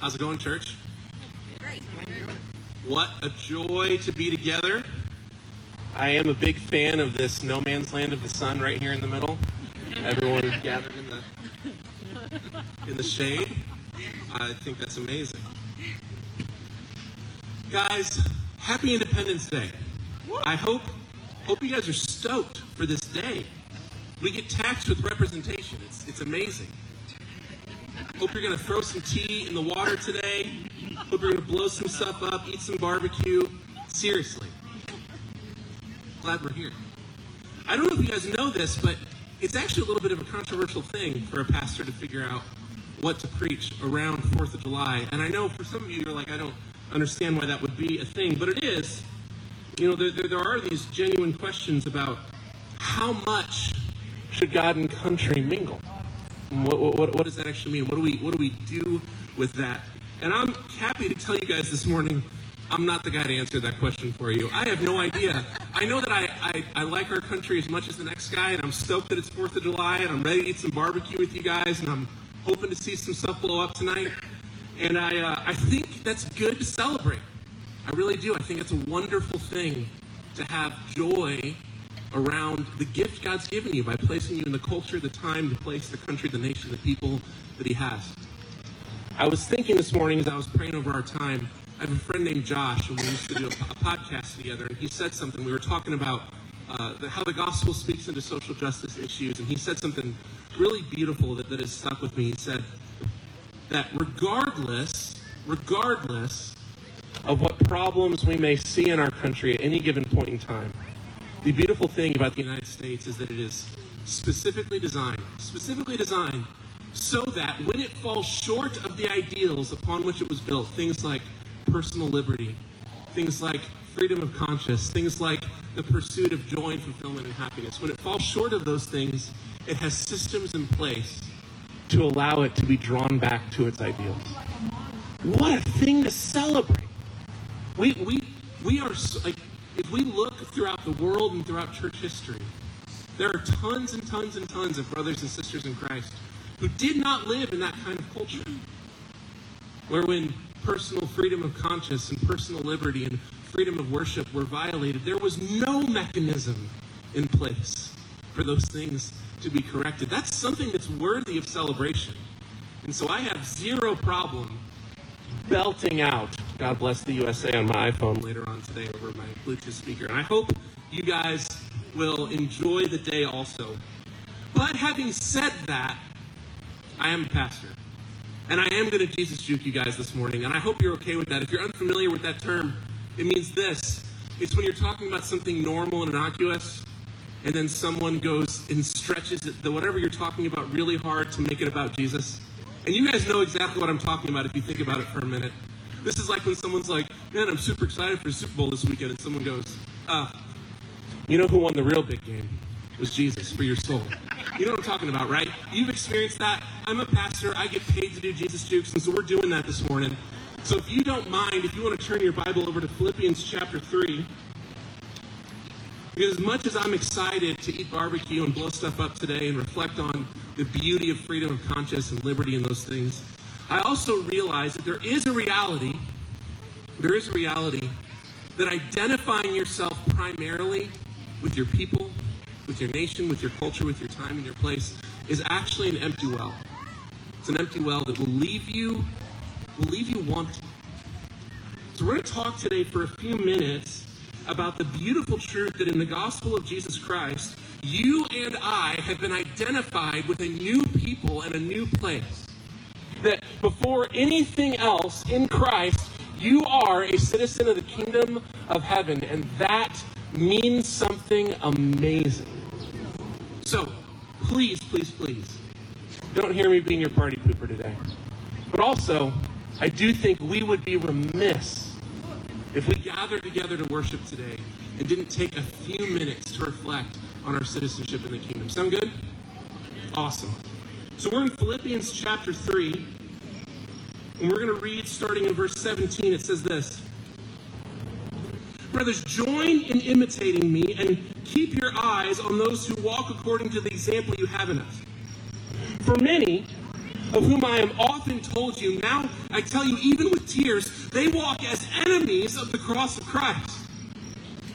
How's it going, church? Great. What a joy to be together. I am a big fan of this no man's land of the sun right here in the middle. Everyone gathered in the in the shade. I think that's amazing. Guys, happy Independence Day. I hope hope you guys are stoked for this day. We get taxed with representation. It's it's amazing. Hope you're going to throw some tea in the water today. Hope you're going to blow some stuff up, eat some barbecue. Seriously. Glad we're here. I don't know if you guys know this, but it's actually a little bit of a controversial thing for a pastor to figure out what to preach around 4th of July. And I know for some of you, you're like, I don't understand why that would be a thing, but it is. You know, there, there, there are these genuine questions about how much should God and country mingle? What, what, what, does that actually mean? What do we what do we do with that? And I'm happy to tell you guys this morning, I'm not the guy to answer that question for you. I have no idea. I know that I, I, I like our country as much as the next guy, and I'm stoked that it's 4th of July, and I'm ready to eat some barbecue with you guys, and I'm hoping to see some stuff blow up tonight. And I, uh, I think that's good to celebrate. I really do. I think it's a wonderful thing to have joy around the gift God's given you by placing you in the culture, the time, the place, the country, the nation, the people that He has. I was thinking this morning as I was praying over our time, I have a friend named Josh, and we used to do a, podcast together, and he said something. We were talking about uh, the, how the gospel speaks into social justice issues, and he said something really beautiful that, that has stuck with me. He said that regardless, regardless of what problems we may see in our country at any given point in time, the beautiful thing about the United States is that it is specifically designed, specifically designed so that when it falls short of the ideals upon which it was built, things like personal liberty, things like freedom of conscience, things like the pursuit of joy and fulfillment and happiness, when it falls short of those things, it has systems in place to allow it to be drawn back to its ideals. What a thing to celebrate! We, we, we are like if we look throughout the world and throughout church history, there are tons and tons and tons of brothers and sisters in Christ who did not live in that kind of culture. Where when personal freedom of conscience and personal liberty and freedom of worship were violated, there was no mechanism in place for those things to be corrected. That's something that's worthy of celebration. And so I have zero problem belting out God bless the USA on my iPhone later on today over my Bluetooth speaker. And I hope you guys will enjoy the day also. But having said that, I am a pastor. And I am going to Jesus juke you guys this morning. And I hope you're okay with that. If you're unfamiliar with that term, it means this it's when you're talking about something normal and innocuous, and then someone goes and stretches it, the, whatever you're talking about really hard to make it about Jesus. And you guys know exactly what I'm talking about if you think about it for a minute. This is like when someone's like, man, I'm super excited for the Super Bowl this weekend, and someone goes, ah, you know who won the real big game? It was Jesus for your soul. You know what I'm talking about, right? You've experienced that. I'm a pastor. I get paid to do Jesus jukes, and so we're doing that this morning. So if you don't mind, if you want to turn your Bible over to Philippians chapter 3, because as much as I'm excited to eat barbecue and blow stuff up today and reflect on the beauty of freedom of conscience and liberty and those things, I also realize that there is a reality, there is a reality that identifying yourself primarily with your people, with your nation, with your culture, with your time and your place is actually an empty well. It's an empty well that will leave you, will leave you wanting. So we're going to talk today for a few minutes about the beautiful truth that in the gospel of Jesus Christ, you and I have been identified with a new people and a new place that before anything else in Christ, you are a citizen of the kingdom of heaven, and that means something amazing. So, please, please, please, don't hear me being your party pooper today. But also, I do think we would be remiss if we gathered together to worship today and didn't take a few minutes to reflect on our citizenship in the kingdom. Sound good? Awesome. So we're in Philippians chapter 3, and we're going to read starting in verse 17. It says this Brothers, join in imitating me and keep your eyes on those who walk according to the example you have in us. For many, of whom I am often told you, now I tell you, even with tears, they walk as enemies of the cross of Christ.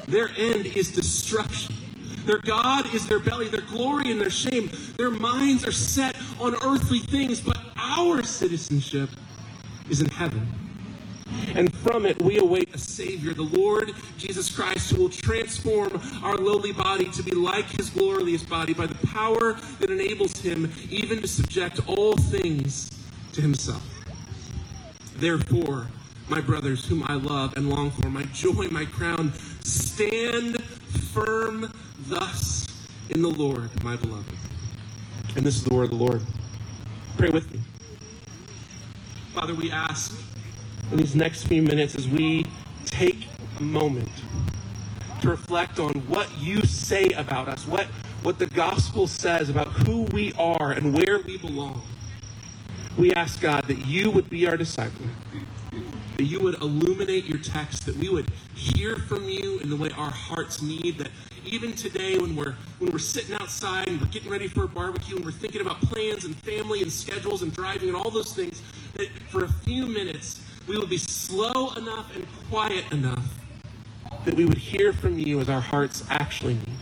Their end is destruction. Their God is their belly, their glory and their shame. Their minds are set on earthly things, but our citizenship is in heaven. And from it, we await a Savior, the Lord Jesus Christ, who will transform our lowly body to be like his glorious body by the power that enables him even to subject all things to himself. Therefore, my brothers, whom I love and long for, my joy, my crown, stand firm thus in the Lord, my beloved. And this is the word of the Lord. Pray with me. Father, we ask in these next few minutes as we take a moment to reflect on what you say about us, what, what the gospel says about who we are and where we belong. We ask God that you would be our disciple, that you would illuminate your text, that we would hear from you in the way our hearts need, that even today when we're when we're sitting outside and we're getting ready for a barbecue and we're thinking about plans and family and schedules and driving and all those things, that for a few minutes we would be slow enough and quiet enough that we would hear from you as our hearts actually need.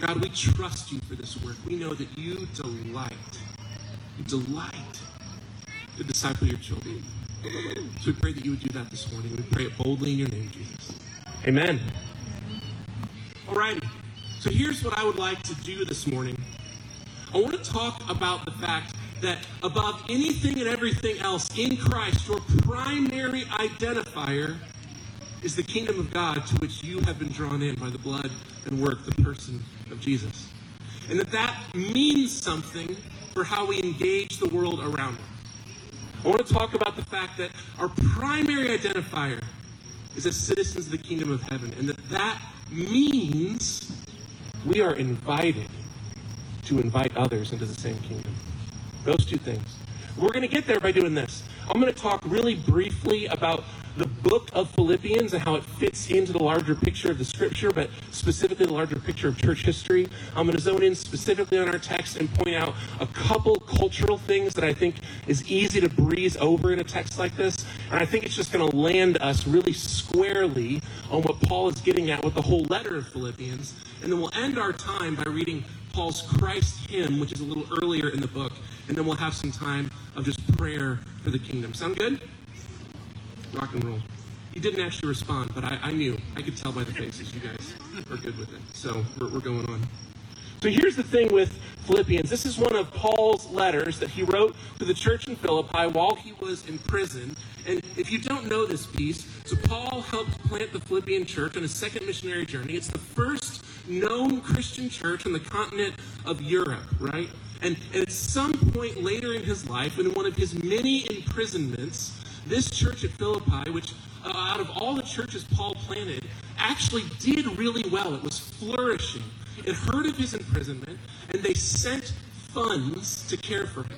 God, we trust you for this work. We know that you delight, you delight to disciple your children. So we pray that you would do that this morning. We pray it boldly in your name, Jesus. Amen. Alrighty. So here's what I would like to do this morning. I want to talk about the fact that above anything and everything else in Christ, your primary identifier is the kingdom of God to which you have been drawn in by the blood and work, the person of Jesus. And that that means something for how we engage the world around us. I want to talk about the fact that our primary identifier is as citizens of the kingdom of heaven, and that that means we are invited to invite others into the same kingdom. Those two things. We're going to get there by doing this. I'm going to talk really briefly about the book of Philippians and how it fits into the larger picture of the scripture, but specifically the larger picture of church history. I'm going to zone in specifically on our text and point out a couple cultural things that I think is easy to breeze over in a text like this. And I think it's just going to land us really squarely on what Paul is getting at with the whole letter of Philippians. And then we'll end our time by reading Paul's Christ hymn, which is a little earlier in the book. And then we'll have some time of just prayer for the kingdom. Sound good? Rock and roll. He didn't actually respond, but I, I knew. I could tell by the faces you guys are good with it. So we're, we're going on. So here's the thing with Philippians. This is one of Paul's letters that he wrote to the church in Philippi while he was in prison. And if you don't know this piece, so Paul helped plant the Philippian church on his second missionary journey. It's the first known Christian church on the continent of Europe, right? And, and at some point later in his life, in one of his many imprisonments, this church at Philippi, which uh, out of all the churches Paul planted, actually did really well. It was flourishing. It heard of his imprisonment, and they sent funds to care for him.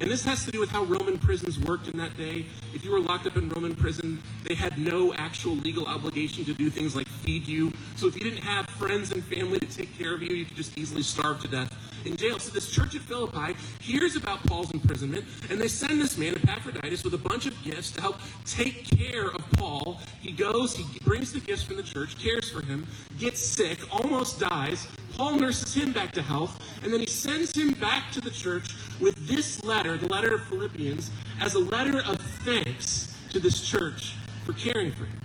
And this has to do with how Roman prisons worked in that day. If you were locked up in Roman prison, they had no actual legal obligation to do things like feed you. So if you didn't have friends and family to take care of you, you could just easily starve to death in jail. So this church at Philippi hears about Paul's imprisonment, and they send this man, Epaphroditus, with a bunch of gifts to help take care of Paul. He goes, he brings the gifts from the church, cares for him, gets sick, almost dies. Paul nurses him back to health, and then he sends him back to the church with this letter, the letter of Philippians, as a letter of thanks to this church for caring for him.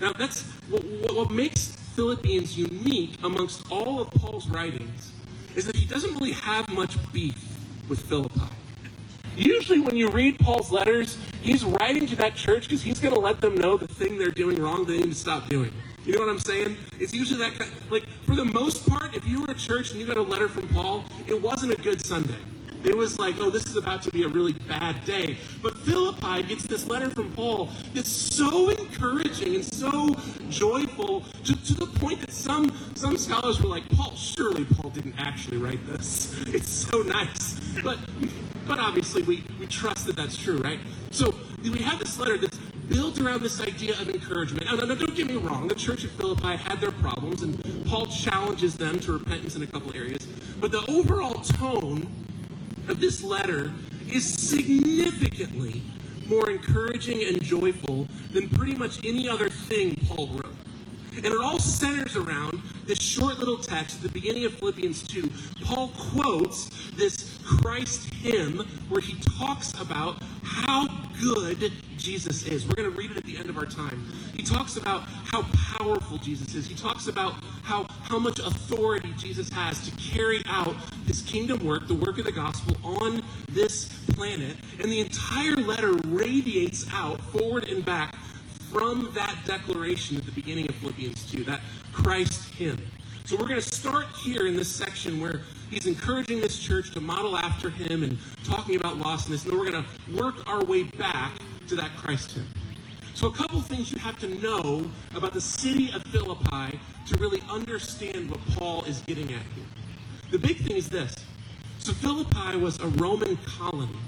Now, that's what, what makes Philippians unique amongst all of Paul's writings is that he doesn't really have much beef with Philippi. Usually, when you read Paul's letters, he's writing to that church because he's going to let them know the thing they're doing wrong, they need to stop doing. You know what I'm saying? It's usually that kind. Like for the most part, if you were at church and you got a letter from Paul, it wasn't a good Sunday. It was like, oh, this is about to be a really bad day. But Philippi gets this letter from Paul that's so encouraging and so joyful to, to the point that some some scholars were like, Paul, surely Paul didn't actually write this. It's so nice. But but obviously we, we trust that that's true, right? So we have this letter that's built around this idea of encouragement. Now, now, don't get me wrong, the church at Philippi had their problems, and Paul challenges them to repentance in a couple areas. But the overall tone of this letter is significantly more encouraging and joyful than pretty much any other thing Paul wrote. And it all centers around this short little text at the beginning of Philippians 2. Paul quotes this Christ hymn where he talks about how good Jesus is. We're going to read it at the end of our time. He talks about how powerful Jesus is. He talks about how, how much authority Jesus has to carry out his kingdom work, the work of the gospel on this planet. And the entire letter radiates out forward and back from that declaration at the beginning of Philippians 2, that Christ hymn. So we're going to start here in this section where he's encouraging this church to model after him and talking about lostness, and then we're going to work our way back to that Christ hymn. So, a couple things you have to know about the city of Philippi to really understand what Paul is getting at here. The big thing is this. So, Philippi was a Roman colony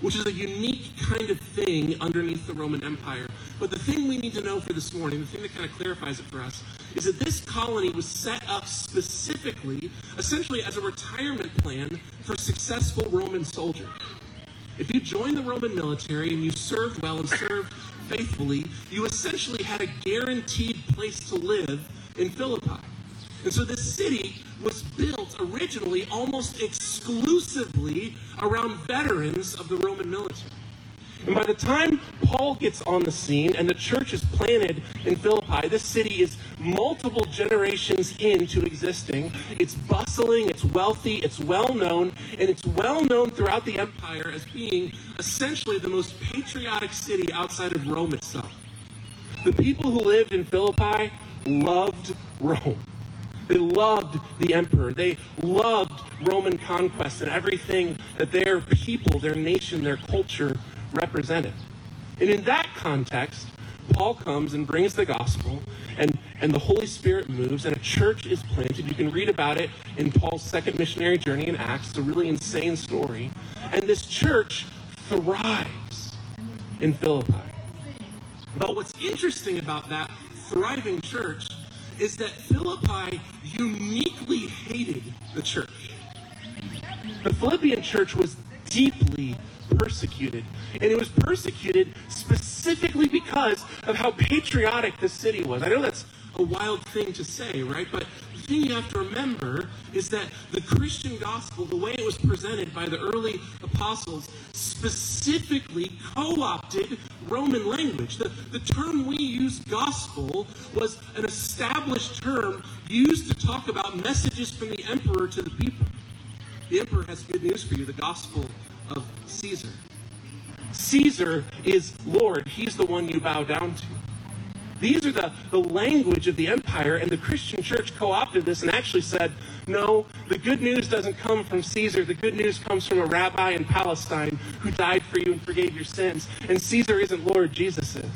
which is a unique kind of thing underneath the Roman Empire. But the thing we need to know for this morning, the thing that kind of clarifies it for us, is that this colony was set up specifically, essentially as a retirement plan for successful Roman soldiers. If you joined the Roman military and you served well and served faithfully, you essentially had a guaranteed place to live in Philippi. And so this city was built originally almost exclusively around veterans of the Roman military. And by the time Paul gets on the scene and the church is planted in Philippi, this city is multiple generations into existing. It's bustling, it's wealthy, it's well known, and it's well known throughout the empire as being essentially the most patriotic city outside of Rome itself. The people who lived in Philippi loved Rome. They loved the emperor. They loved Roman conquest and everything that their people, their nation, their culture represented. And in that context, Paul comes and brings the gospel, and, and the Holy Spirit moves, and a church is planted. You can read about it in Paul's second missionary journey in Acts. It's a really insane story. And this church thrives in Philippi. But what's interesting about that thriving church is that Philippi uniquely hated the church. The Philippian church was deeply persecuted. And it was persecuted specifically because of how patriotic the city was. I know that's a wild thing to say, right? But thing you have to remember is that the Christian gospel, the way it was presented by the early apostles, specifically co opted Roman language. The, the term we use, gospel, was an established term used to talk about messages from the emperor to the people. The emperor has good news for you the gospel of Caesar. Caesar is Lord, he's the one you bow down to. These are the, the language of the empire, and the Christian church co opted this and actually said, no, the good news doesn't come from Caesar. The good news comes from a rabbi in Palestine who died for you and forgave your sins. And Caesar isn't Lord, Jesus is.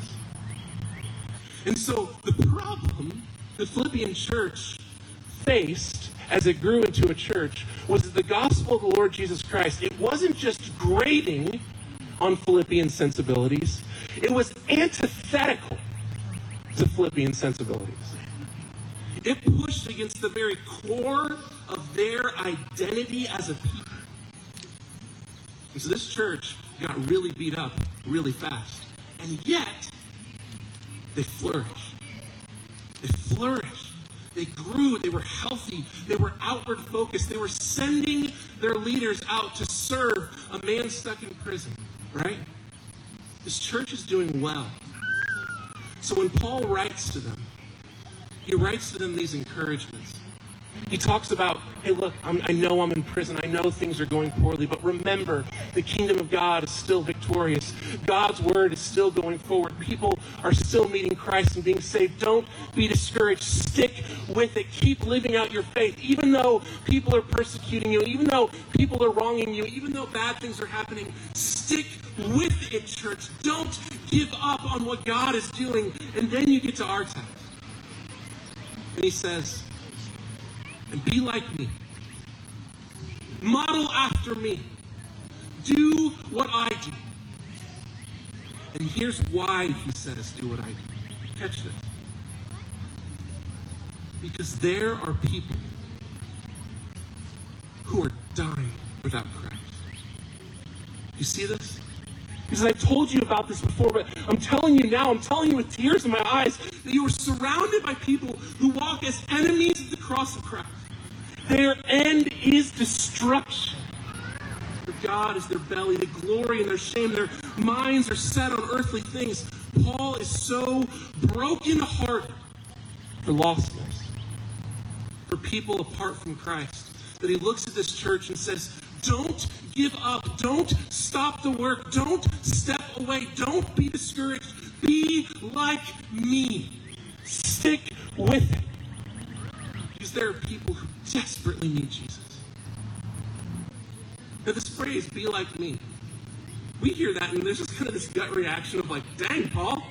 And so the problem the Philippian church faced as it grew into a church was that the gospel of the Lord Jesus Christ, it wasn't just grating on Philippian sensibilities, it was antithetical to Philippian sensibilities. It pushed against the very core of their identity as a people. And so this church got really beat up really fast. And yet, they flourished. They flourished. They grew. They were healthy. They were outward focused. They were sending their leaders out to serve a man stuck in prison, right? This church is doing well. So when Paul writes to them, he writes to them these encouragements. He talks about, hey, look, I'm, i know I'm in prison. I know things are going poorly, but remember, the kingdom of God is still victorious. God's word is still going forward. People are still meeting Christ and being saved. Don't be discouraged. Stick with it. Keep living out your faith. Even though people are persecuting you, even though people are wronging you, even though bad things are happening, stick with it, church. Don't give up on what God is doing. And then you get to our text. And he says, and be like me. Model after me. Do what I do. And here's why he says, do what I do. Catch this. Because there are people who are dying without Christ. You see this? Because I told you about this before, but I'm telling you now, I'm telling you with tears in my eyes, that you are surrounded by people who walk as enemies of the cross of Christ. Their end is destruction. Their God is their belly, the glory and their shame. Their minds are set on earthly things. Paul is so broken-hearted for lostness, for people apart from Christ, that he looks at this church and says, don't give up. Don't stop the work. Don't step away. Don't be discouraged. Be like me. Stick with it. Because there are people who desperately need Jesus. Now, this phrase, be like me, we hear that and there's just kind of this gut reaction of like, dang, Paul,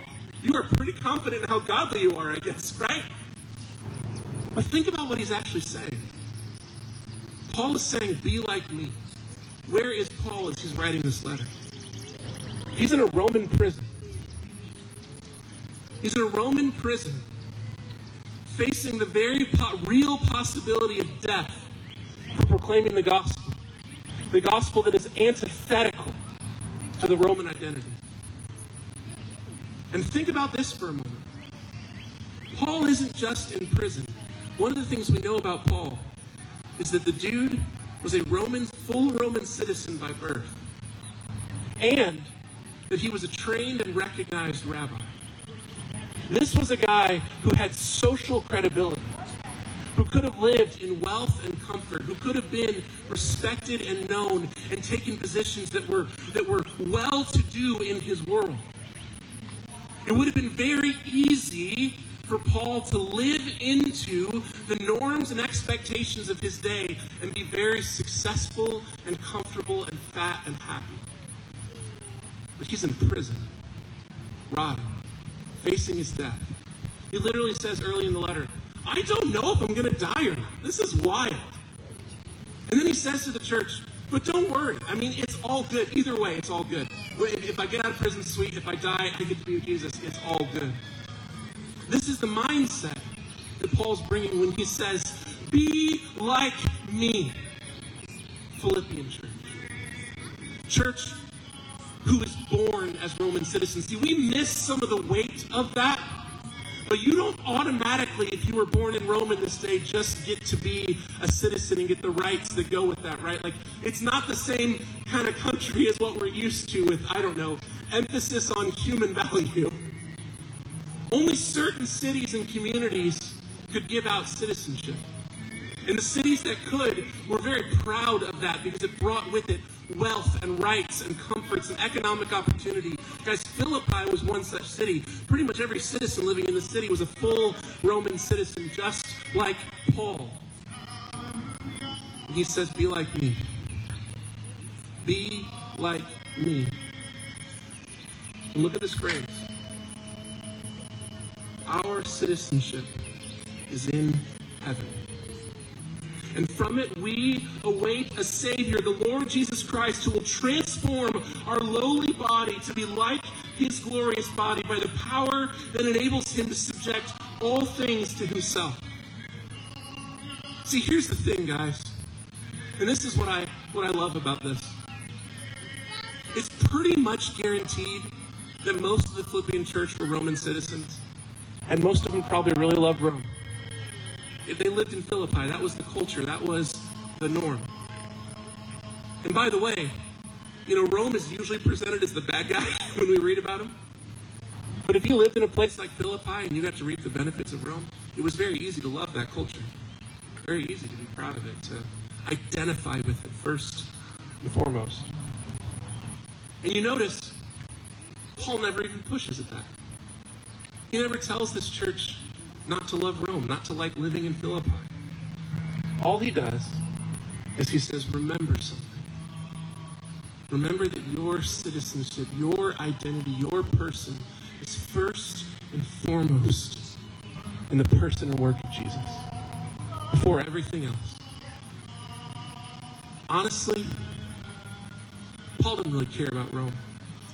you are pretty confident in how godly you are, I guess, right? But think about what he's actually saying. Paul is saying, be like me. Where is Paul as he's writing this letter? He's in a Roman prison. He's in a Roman prison, facing the very po- real possibility of death for proclaiming the gospel. The gospel that is antithetical to the Roman identity. And think about this for a moment. Paul isn't just in prison. One of the things we know about Paul is that the dude was a Roman, full Roman citizen by birth, and that he was a trained and recognized rabbi. This was a guy who had social credibility, who could have lived in wealth and comfort, who could have been respected and known and taken positions that were that were well to do in his world. It would have been very easy for Paul to live into the norms and expectations of his day and be very successful and comfortable and fat and happy. But he's in prison, rotting, facing his death. He literally says early in the letter, I don't know if I'm going to die or not. This is wild. And then he says to the church, but don't worry. I mean, it's all good. Either way, it's all good. If I get out of prison, sweet. If I die, I get to be with Jesus. It's all good. This is the mindset that Paul's bringing when he says, Be like me. Philippian church. Church who is born as Roman citizens. See, we miss some of the weight of that. But you don't automatically, if you were born in Rome in this day, just get to be a citizen and get the rights that go with that, right? Like, it's not the same kind of country as what we're used to with, I don't know, emphasis on human value. Only certain cities and communities could give out citizenship. And the cities that could were very proud of that because it brought with it wealth and rights and comforts and economic opportunity. Guys, Philippi was one such city. Pretty much every citizen living in the city was a full Roman citizen, just like Paul. He says, Be like me. Be like me. And look at this phrase. Our citizenship is in heaven. And from it we await a Savior, the Lord Jesus Christ, who will transform our lowly body to be like his glorious body by the power that enables him to subject all things to himself. See, here's the thing, guys. And this is what I what I love about this. It's pretty much guaranteed that most of the Philippian church were Roman citizens. And most of them probably really loved Rome. If they lived in Philippi, that was the culture, that was the norm. And by the way, you know, Rome is usually presented as the bad guy when we read about him. But if you lived in a place like Philippi and you got to reap the benefits of Rome, it was very easy to love that culture. Very easy to be proud of it, to identify with it first and foremost. And you notice, Paul never even pushes at that. He never tells this church not to love Rome, not to like living in Philippi. All he does is he says, remember something. Remember that your citizenship, your identity, your person is first and foremost in the person and work of Jesus before everything else. Honestly, Paul didn't really care about Rome.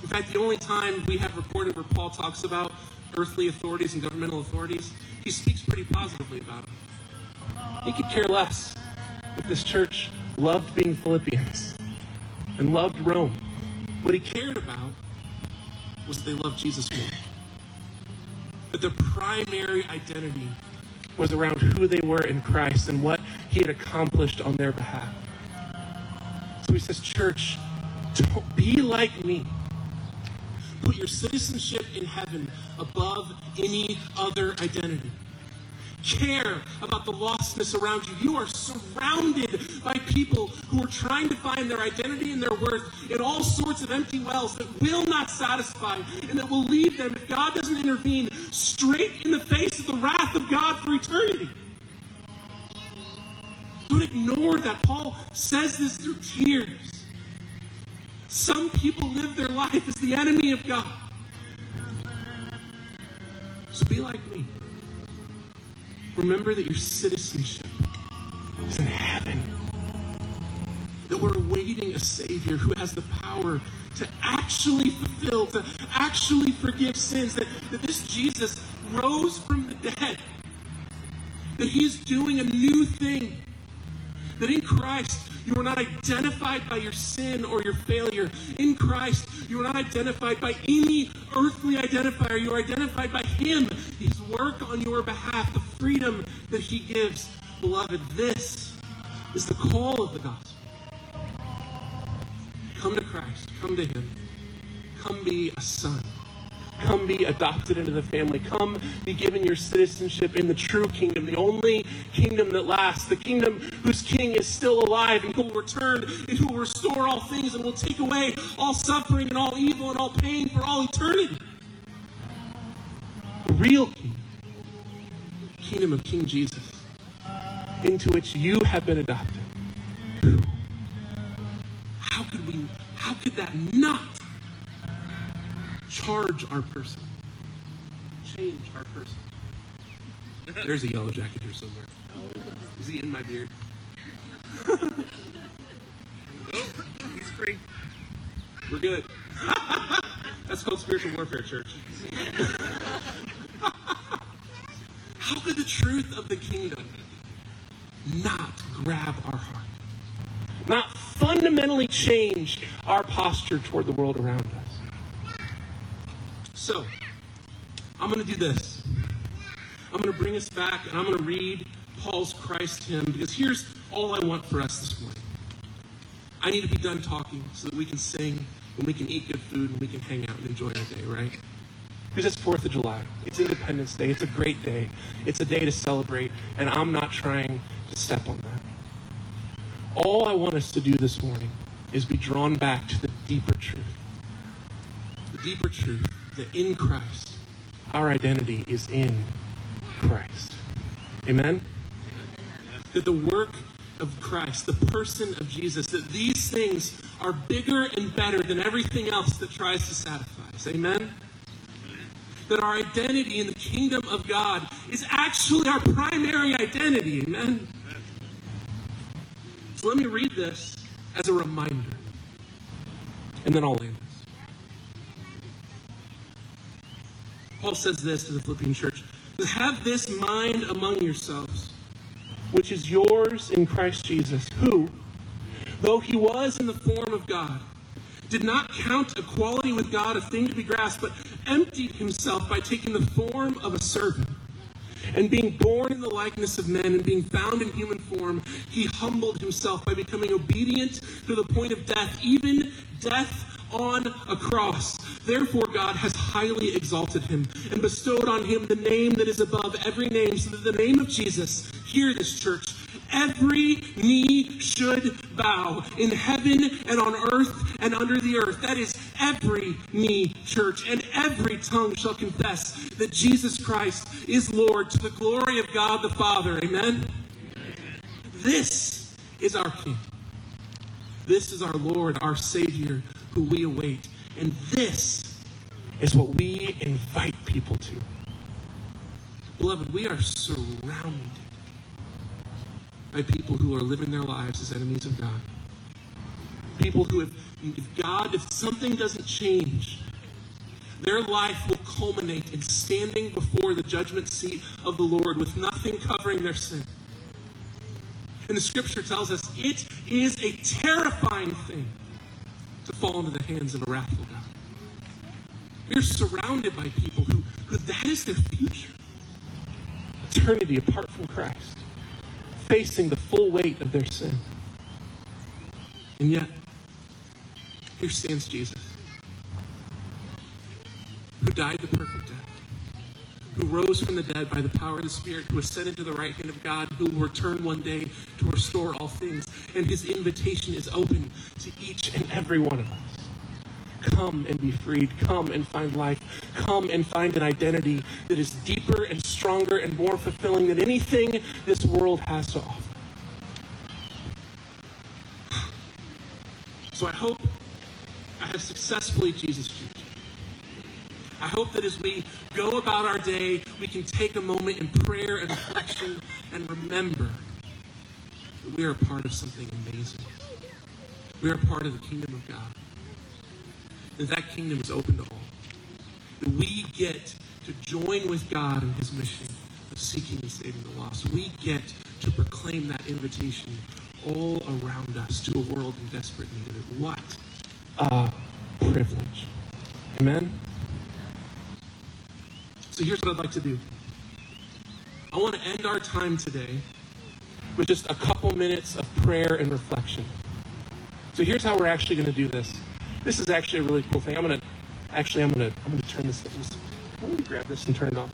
In fact, the only time we have recorded where Paul talks about earthly authorities and governmental authorities, he speaks pretty positively about them. He could care less if this church loved being Philippians and loved Rome What he cared about was they loved Jesus more. That their primary identity was around who they were in Christ and what he had accomplished on their behalf. So he says, Church, don't be like me. Put your citizenship in heaven above any other identity. Care about the lostness around you. You are surrounded by people who are trying to find their identity and their worth in all sorts of empty wells that will not satisfy and that will lead them, if God doesn't intervene, straight in the face of the wrath of God for eternity. Don't ignore that. Paul says this through tears. Some people live their life as the enemy of God. So be like me. Remember that your citizenship is in heaven. That we're awaiting a Savior who has the power to actually fulfill, to actually forgive sins. That, that this Jesus rose from the dead. That He's doing a new thing. That in Christ, you are not identified by your sin or your failure. In Christ, you are not identified by any earthly identifier. You are identified by Him, His work on your behalf, the freedom that He gives. Beloved, this is the call of the gospel. Come to Christ, come to Him, come be a son. Come be adopted into the family. Come be given your citizenship in the true kingdom, the only kingdom that lasts, the kingdom whose king is still alive and who will return and who will restore all things and will take away all suffering and all evil and all pain for all eternity. The real kingdom, kingdom of King Jesus, into which you have been adopted. How could we, how could that not charge our person, change our person. There's a yellow jacket here somewhere. Is he in my beard? oh, he's free. We're good. That's called spiritual warfare, church. How could the truth of the kingdom not grab our heart? Not fundamentally change our posture toward the world around us? So, I'm going to do this. I'm going to bring us back and I'm going to read Paul's Christ hymn because here's all I want for us this morning. I need to be done talking so that we can sing and we can eat good food and we can hang out and enjoy our day, right? Because it's 4th of July. It's Independence Day. It's a great day. It's a day to celebrate, and I'm not trying to step on that. All I want us to do this morning is be drawn back to the deeper truth. The deeper truth that in Christ, our identity is in Christ. Amen? That the work of Christ, the person of Jesus, that these things are bigger and better than everything else that tries to satisfy us. Amen? That our identity in the kingdom of God is actually our primary identity. Amen? So let me read this as a reminder. And then I'll end. Paul says this to the Philippian church Have this mind among yourselves, which is yours in Christ Jesus, who, though he was in the form of God, did not count equality with God a thing to be grasped, but emptied himself by taking the form of a servant. And being born in the likeness of men and being found in human form, he humbled himself by becoming obedient to the point of death, even death on a cross. Therefore, God has highly exalted him and bestowed on him the name that is above every name, so that the name of Jesus, hear this church, every knee should bow in heaven and on earth and under the earth. That is every knee, church, and every tongue shall confess that Jesus Christ is Lord to the glory of God the Father. Amen. This is our King. This is our Lord, our Savior, who we await. And this is what we invite people to. Beloved, we are surrounded by people who are living their lives as enemies of God. People who, if, if God, if something doesn't change, their life will culminate in standing before the judgment seat of the Lord with nothing covering their sin. And the scripture tells us it is a terrifying thing to fall into the hands of a wrathful God. We are surrounded by people who, who that is their future. Eternity apart from Christ, facing the full weight of their sin. And yet, here stands Jesus, who died the perfect death, who rose from the dead by the power of the Spirit, who ascended to the right hand of God, who will return one day to restore all things. And his invitation is open to each and every one of us. Come and be freed. Come and find life. Come and find an identity that is deeper and stronger and more fulfilling than anything this world has to offer. So I hope I have successfully Jesus Juked. I hope that as we go about our day, we can take a moment in prayer and reflection and remember we are part of something amazing. We are part of the kingdom of God. That that kingdom is open to all. That we get to join with God in his mission of seeking and saving the lost. We get to proclaim that invitation all around us to a world in desperate need of it. What a privilege. Amen? So here's what I'd like to do. I want to end our time today with just a couple minutes of prayer and reflection. So here's how we're actually going to do this. This is actually a really cool thing. I'm going to actually I'm going to I'm going to turn this. Let me grab this and turn it off.